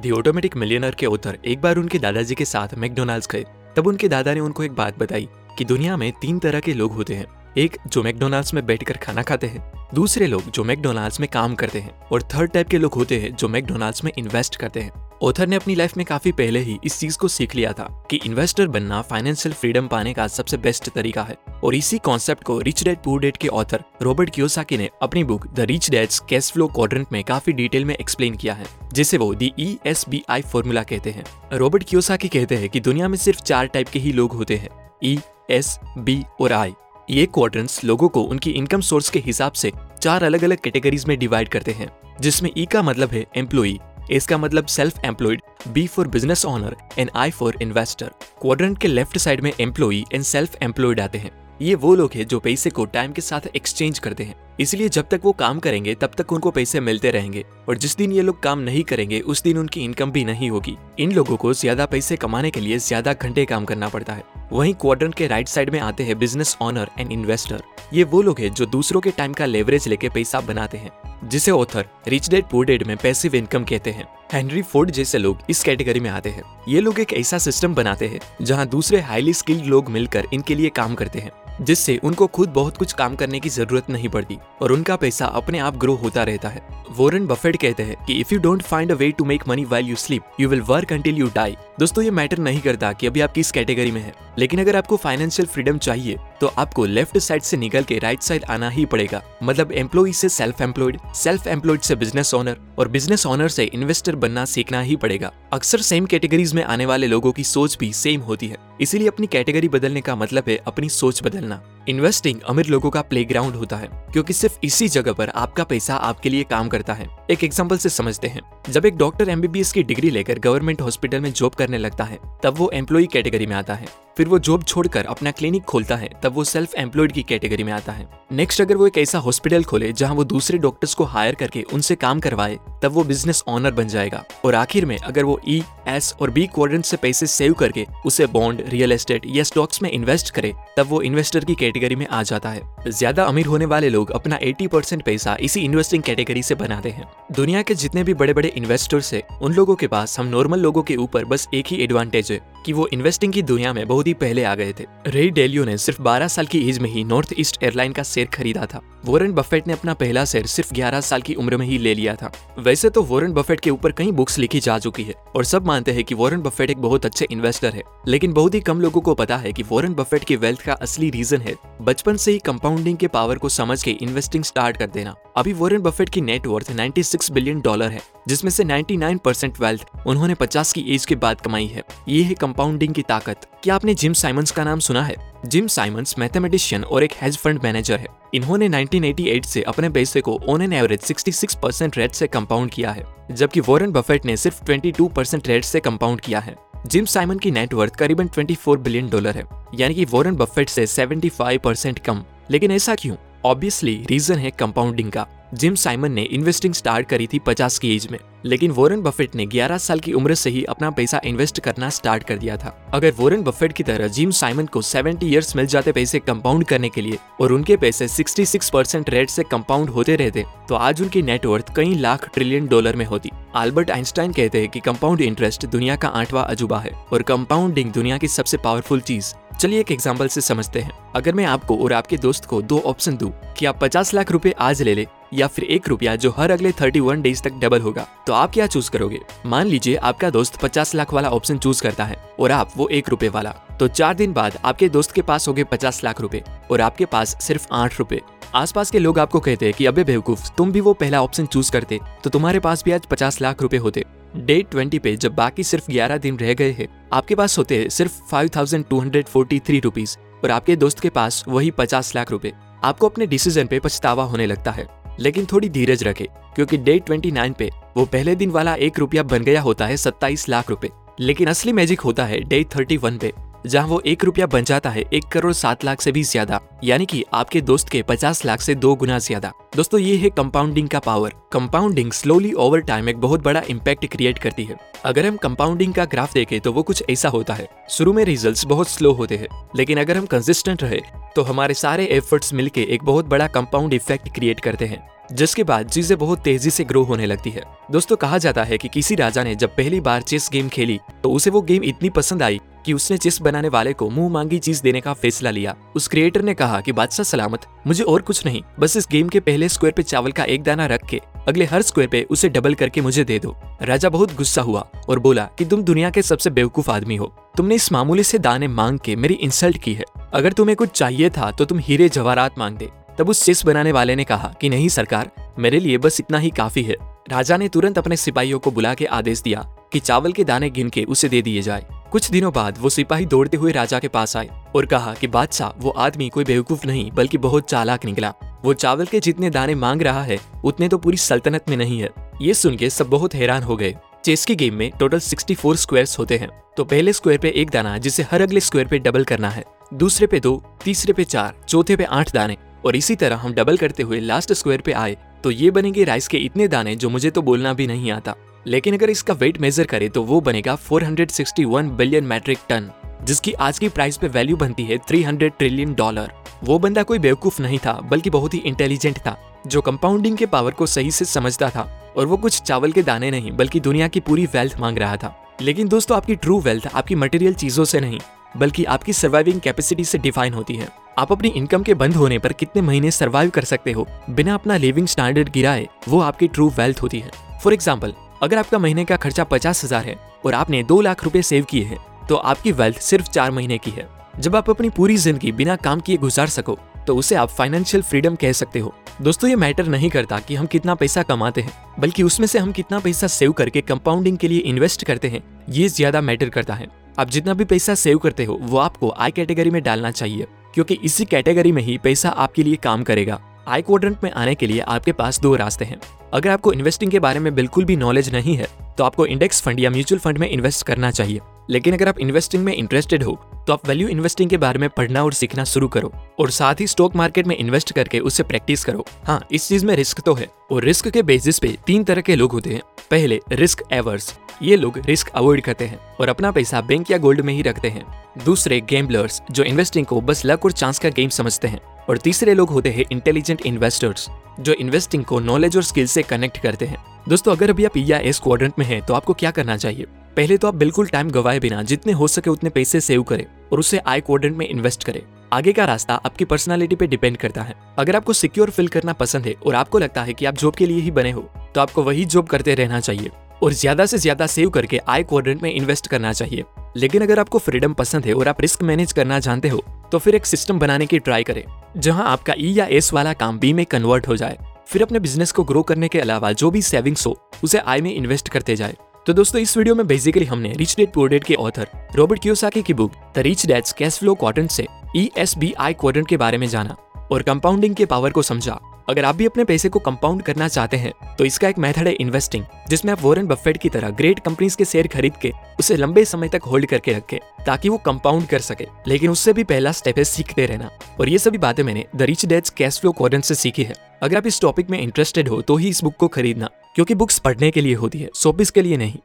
दी automatic millionaire के उतर एक बार उनके दादाजी के साथ मैकडोनाल्ड्स गए, तब उनके दादा ने उनको एक बात बताई कि दुनिया में तीन तरह के लोग होते हैं। एक, जो मैकडोनाल्ड्स में बैठकर खाना खाते हैं। दूसरे लोग, जो मैकडोनाल्ड्स में काम करते हैं। और थर्ड टाइप के लोग होते हैं, जो मैकडोनाल्ड्स में इन्वेस्ट करते हैं। ऑथर ने अपनी लाइफ में काफ़ी पहले ही इस चीज़ को सीख लिया था कि इन्वेस्टर बनना फाइनेंशियल फ्रीडम पाने का सबसे बेस्ट तरीका है। और इसी कॉन्सेप्ट को रिच डैड पुअर डैड के ऑथर रॉबर्ट कियोसाकी ने अपनी book the rich dad's cash flow quadrant में काफ़ी डिटेल में एक्सप्लेन किया है, जिसे वो the E S B I formula कहते हैं। रॉबर्ट कियोसाकी कहते हैं कि दुनिया में सिर्फ़ चार टाइप के ही लोग होते हैं ई एस बी और आई ये क्वाड्रेंट्स लोगों को उनकी इनकम सोर्स के हिसाब से चार अलग अलग कैटेगरीज में डिवाइड करते हैं, जिसमें ई का मतलब है एम्प्लॉई इसका मतलब self employed B for business owner and I for investor quadrant के लेफ़्ट साइड में एम्प्लॉई एंड सेल्फ एम्प्लॉयड आते हैं। ये वो लोग हैं जो पैसे को टाइम के साथ एक्सचेंज करते हैं। इसलिए जब तक वो काम करेंगे, तब तक उनको पैसे मिलते रहेंगे। और जिस दिन ये लोग काम नहीं करेंगे, उस दिन उनकी इनकम भी नहीं होगी। इन लोगों को ज़्यादा पैसे कमाने के लिए ज़्यादा घंटे काम करना पड़ता है। वहीं क्वाड्रेंट के राइट साइड में आते हैं बिज़नेस ऑनर एंड इन्वेस्टर ये वो लोग हैं जो दूसरों के टाइम का लेवरेज लेके पैसा बनाते हैं, जिसे author rich dad poor dad में पैसिव इनकम कहते हैं। हेनरी फोर्ड जैसे लोग इस कैटेगरी में आते हैं। ये लोग एक ऐसा सिस्टम बनाते हैं, जहाँ दूसरे हाईली स्किल्ड लोग मिलकर इनके लिए काम करते हैं, जिससे उनको खुद बहुत कुछ काम करने की ज़रूरत नहीं पड़ती, और उनका पैसा अपने आप ग्रो होता रहता है। वोरन बफेट कहते हैं कि if you don't find a way to make money while you sleep you will work until you die दोस्तों, ये मैटर नहीं करता कि अभी आप किस कैटेगरी में है, लेकिन अगर आपको फाइनेंशियल फ्रीडम चाहिए तो आपको लेफ़्ट साइड से निकल के राइट साइड आना ही पड़ेगा। मतलब एम्प्लॉय से सेल्फ एम्प्लॉयड सेल्फ एम्प्लॉयड से बिज़नेस ओनर और बिज़नेस ओनर से इन्वेस्टर बनना सीखना ही पड़ेगा। अक्सर सेम कैटेगरीज में आने वाले लोगों की सोच भी सेम होती है, इसीलिए अपनी कैटेगरी बदलने का मतलब है अपनी सोच बदलना। इन्वेस्टिंग अमीर लोगों का प्लेग्राउंड होता है, क्योंकि सिर्फ़ इसी जगह पर आपका पैसा आपके लिए काम करता है। एक एग्ज़ाम्पल से समझते हैं। जब एक डॉक्टर एमबीबीएस की डिग्री लेकर गवर्नमेंट हॉस्पिटल में जॉब करने लगता है, तब वो एम्प्लॉय कैटेगरी में आता है। फिर वो जॉब छोड़कर अपना क्लिनिक खोलता है, तब वो सेल्फ एम्प्लॉयड की कैटेगरी में आता है। नेक्स्ट अगर वो एक ऐसा हॉस्पिटल खोले, जहाँ वो दूसरे डॉक्टर्स को हायर करके उनसे काम करवाए, तब वो बिज़नेस ऑनर बन जाएगा। और आखिर में अगर वो ई एस और बी क्वाड्रेंट से पैसे सेव करके उसे बॉन्ड रियल एस्टेट या स्टॉक्स में इन्वेस्ट करे, तब वो इन्वेस्टर की कैटेगरी में आ जाता है। ज़्यादा अमीर होने वाले लोग अपना 80 परसेंट पैसा इसी इन्वेस्टिंग कैटेगरी से बनाते हैं। दुनिया के जितने भी बड़े बड़े इन्वेस्टर्स है, उन लोगों के पास हम नॉर्मल लोगों के ऊपर बस एक ही एडवांटेज है कि वो इन्वेस्टिंग की दुनिया में बहुत ही पहले आ गए थे। रे डेलियो ने सिर्फ़ 12 साल की एज में ही नॉर्थ ईस्ट एयरलाइन का शेयर खरीदा था। वोरन बफेट ने अपना पहला शेयर सिर्फ़ 11 साल की उम्र में ही ले लिया था। वैसे तो वोरन बफेट के ऊपर कई बुक्स लिखी जा चुकी है और सब मानते हैं कि वोरन बफेट एक बहुत अच्छे इन्वेस्टर है। लेकिन बहुत ही कम लोगों को पता है कि वोरन बफेट की वेल्थ का असली रीजन है बचपन से ही कंपाउंडिंग के पावर को समझ के इन्वेस्टिंग स्टार्ट कर देना। अभी वोरन बफेट की नेटवर्थ 96 बिलियन डॉलर है, जिसमें से 99 परसेंट वेल्थ उन्होंने 50 की एज के बाद कमाई है। ये है कंपाउंडिंग की ताकत। क्या आपने जिम साइमंस का नाम सुना है? जिम साइमंस मैथमेटिशियन और एक हेज फंड मैनेजर है। इन्होंने 1988 से अपने पैसे को on an average 66 percent rate से कंपाउंड किया है, जबकि वॉरेन बफेट ने सिर्फ़ 22 परसेंट रेट से कंपाउंड किया है। जिम साइमन की नेटवर्थ करीबन 24 बिलियन डॉलर है, यानी कि वॉरेन बफेट से 75 परसेंट कम। लेकिन ऐसा क्यों? ऑब्वियसली रीजन है कंपाउंडिंग का। जिम साइमन ने इन्वेस्टिंग स्टार्ट करी थी 50 की एज में। लेकिन वोरन बफेट ने 11 साल की उम्र से ही अपना पैसा इन्वेस्ट करना स्टार्ट कर दिया था। अगर वोरन बफेट की तरह जिम साइमन को 70 इयर्स मिल जाते पैसे कंपाउंड करने के लिए और उनके पैसे 66 परसेंट रेट से कंपाउंड होते रहते तो आज उनकी नेटवर्थ कई लाख ट्रिलियन डॉलर में होती। आल्बर्ट आइंस्टाइन कहते हैं कि कंपाउंड इंटरेस्ट दुनिया का आठवां अजूबा है और कंपाउंडिंग दुनिया की सबसे पावरफुल चीज़ चलिए एक एग्ज़ाम्पल से समझते हैं। अगर मैं आपको और आपके दोस्त को दो ऑप्शन दूँ, कि आप 50 लाख रुपए आज ले ले, या फिर एक रुपया जो हर अगले 31 डेज़ तक डबल होगा तो आप क्या चूज़ करोगे? मान लीजिए आपका दोस्त 50 लाख वाला ऑप्शन चूज़ करता है, और आप वो एक रुपए वाला। तो चार दिन बाद आपके दोस्त के पास हो गए पचास लाख रुपए, और आपके पास सिर्फ़ आठ रुपए। आसपास के लोग आपको कहते हैं कि, अबे बेवकूफ़, तुम भी वो पहला ऑप्शन चूज़ करते तो तुम्हारे पास भी आज पचास लाख रुपए होते। डे ट्वेंटी पे जब बाकी सिर्फ़ ग्यारह दिन रह गए हैं, आपके पास होते हैं सिर्फ़ five thousand two hundred forty three rupees और आपके दोस्त के पास वही पचास लाख रुपए। आपको अपने डिसीज़न पे पछतावा होने लगता है, लेकिन थोड़ी धीरज रखे, क्योंकि डे ट्वेंटी नाइन पे वो पहले दिन वाला एक रुपया बन गया होता है सत्ताईस लाख रुपए। लेकिन असली मैजिक होता है डे थर्टी वन पे। जहाँ वो एक रुपया बन जाता है एक करोड़ सात लाख से भी ज़्यादा, यानी कि आपके दोस्त के पचास लाख से दो गुना ज़्यादा। दोस्तों, ये है कंपाउंडिंग का power compounding slowly over time एक बहुत बड़ा इम्पैक्ट क्रिएट करती है। अगर हम कंपाउंडिंग का ग्राफ देखें तो वो कुछ ऐसा होता है। शुरू में रिजल्ट्स बहुत स्लो होते हैं, लेकिन अगर हम कंसिस्टेंट रहे तो हमारे सारे एफर्ट्स मिलके एक बहुत बड़ा कंपाउंड इफ़ेक्ट क्रिएट करते हैं, जिसके बाद चीज़ें बहुत तेज़ी से ग्रो होने लगती है। दोस्तों, कहा जाता है कि किसी राजा ने जब पहली बार चेस गेम खेली तो उसे वो गेम इतनी पसंद आई कि उसने चेस बनाने वाले को मुँह मांगी चीज़ देने का फैसला लिया, उस क्रिएटर ने कहा कि बादशाह सलामत, मुझे और कुछ नहीं, बस इस गेम के पहले स्क्वायर पे चावल का एक दाना रख के, अगले हर स्क्वायर पे उसे डबल करके मुझे दे दो। राजा बहुत गुस्सा हुआ और बोला कि तुम दुनिया के सबसे बेवकूफ़ आदमी हो। तुमने इस मामूली से दाने मांग के मेरी इंसल्ट की है। अगर तुम्हें कुछ चाहिए था तो तुम हीरे जवाहरात मांग दे। तब उस चेस बनाने वाले ने कहा कि नहीं सरकार, मेरे लिए बस इतना ही काफ़ी है। राजा ने तुरंत अपने सिपाहियों को बुला के आदेश दिया कि चावल के दाने गिन के उसे दे दिए जाए। कुछ दिनों बाद वो सिपाही दौड़ते हुए राजा के पास आए और कहा कि बादशाह, वो आदमी कोई बेवकूफ़ नहीं, बल्कि बहुत चालाक निकला। वो चावल के जितने दाने मांग रहा है, उतने तो पूरी सल्तनत में नहीं है। ये सुन के सब बहुत हैरान हो गए। चेस की गेम में टोटल 64 स्क्वायर्स होते हैं। तो पहले स्क्वायर पे एक दाना, जिसे हर अगले स्क्वायर पे डबल करना है। दूसरे पे दो, तीसरे पे चार, चौथे पे आठ दाने। और इसी तरह हम डबल करते हुए लास्ट स्क्वायर पे आए। तो ये बनेंगे राइस के इतने दाने, जो मुझे तो बोलना भी नहीं आता। लेकिन अगर इसका वेट मेजर करें तो वो बनेगा 461 बिलियन मैट्रिक टन जिसकी आज की प्राइस पे वैल्यू बनती है 300 ट्रिलियन डॉलर वो बंदा कोई बेवकूफ़ नहीं था, बल्कि बहुत ही इंटेलिजेंट था, जो कंपाउंडिंग के पावर को सही से समझता था, और वो कुछ चावल के दाने नहीं, बल्कि दुनिया की पूरी वेल्थ मांग रहा था। लेकिन दोस्तों, आपकी ट्रू वेल्थ आपकी मटेरियल चीज़ों से नहीं, बल्कि आपकी सर्वाइविंग कैपेसिटी से डिफाइन होती है। आप अपनी इनकम के बंद होने पर कितने महीने सर्वाइव कर सकते हो? बिना अपना लिविंग स्टैंडर्ड गिराए, वो आपकी ट्रू वेल्थ होती है। फॉर एग्ज़ाम्पल अगर आपका महीने का खर्चा पचास हज़ार है और आपने दो लाख रुपए सेव किए हैं तो आपकी वेल्थ सिर्फ़ चार महीने की है। जब आप अपनी पूरी ज़िंदगी बिना काम किए गुजार सको तो उसे आप फाइनेंशियल फ्रीडम कह सकते हो। दोस्तों, ये मैटर नहीं करता कि हम कितना पैसा कमाते हैं, बल्कि उसमें से हम कितना पैसा सेव करके कंपाउंडिंग के लिए इन्वेस्ट करते हैं, ये ज़्यादा मैटर करता है। आप जितना भी पैसा सेव करते हो, वो आपको आई कैटेगरी में डालना चाहिए, क्योंकि इसी कैटेगरी में ही पैसा आपके लिए काम करेगा। आई क्वाड्रेंट में आने के लिए आपके पास दो रास्ते हैं। अगर आपको इन्वेस्टिंग के बारे में बिल्कुल भी नॉलेज नहीं है तो आपको इंडेक्स फंड या म्यूचुअल फंड में इन्वेस्ट करना चाहिए। लेकिन अगर आप इन्वेस्टिंग में इंटरेस्टेड हो तो आप वैल्यू इन्वेस्टिंग के बारे में पढ़ना और सीखना शुरू करो और साथ ही स्टॉक मार्केट में इन्वेस्ट करके उससे प्रैक्टिस करो। हाँ इस चीज़ में रिस्क तो है और रिस्क के बेसिस पे तीन तरह के लोग होते हैं। पहले रिस्क एवर्स ये लोग रिस्क अवॉइड करते हैं और अपना पैसा बैंक या गोल्ड में ही रखते हैं। दूसरे गेमब्लर्स जो इन्वेस्टिंग को बस लक और चांस का गेम समझते हैं और तीसरे लोग होते हैं इंटेलिजेंट इन्वेस्टर्स जो इन्वेस्टिंग को नॉलेज और स्किल से कनेक्ट करते हैं। दोस्तों, अगर अभी आप या एस क्वाड्रेंट में हैं तो आपको क्या करना चाहिए? पहले तो आप बिल्कुल टाइम गवाए बिना जितने हो सके उतने पैसे सेव करें और उसे आई क्वाड्रेंट में इन्वेस्ट करें। आगे का रास्ता आपकी पर्सनालिटी पे डिपेंड करता है। अगर आपको सिक्योर फील करना पसंद है और आपको लगता है कि आप जॉब के लिए ही बने हो तो आपको वही जॉब करते रहना चाहिए और ज़्यादा से ज़्यादा सेव करके आई क्वाड्रेंट में इन्वेस्ट करना चाहिए। लेकिन अगर आपको फ्रीडम पसंद है और आप रिस्क मैनेज करना जानते हो तो फिर एक सिस्टम बनाने की ट्राई करें, जहाँ आपका ई e या एस वाला काम बी में कन्वर्ट हो जाए। फिर अपने बिज़नेस को ग्रो करने के अलावा जो भी सेविंग्स हो, उसे आई में इन्वेस्ट करते जाए। तो दोस्तों, इस वीडियो में बेसिकली हमने रिच डेट पुअर डेट के ऑथर रॉबर्ट क्यूसाकी की book the rich dad's cash flow quadrant से E S B I quadrant के बारे में जाना और कंपाउंडिंग के पावर को समझा। अगर आप भी अपने पैसे को कंपाउंड करना चाहते हैं तो इसका एक मेथड है इन्वेस्टिंग जिसमें आप वॉरेन बफेट की तरह ग्रेट कंपनीज़ के शेयर खरीद के उसे लंबे समय तक होल्ड करके रखे, ताकि वो कंपाउंड कर सके। लेकिन उससे भी पहला स्टेप है सीखते रहना। और ये सभी बातें मैंने the rich dad's cash flow कॉर्डन से सीखी है। अगर आप इस टॉपिक में इंटरेस्टेड हो तो ही इस बुक को खरीदना। क्योंकि बुक्स पढ़ने के लिए होती है सोपिस के लिए नहीं।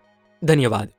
धन्यवाद।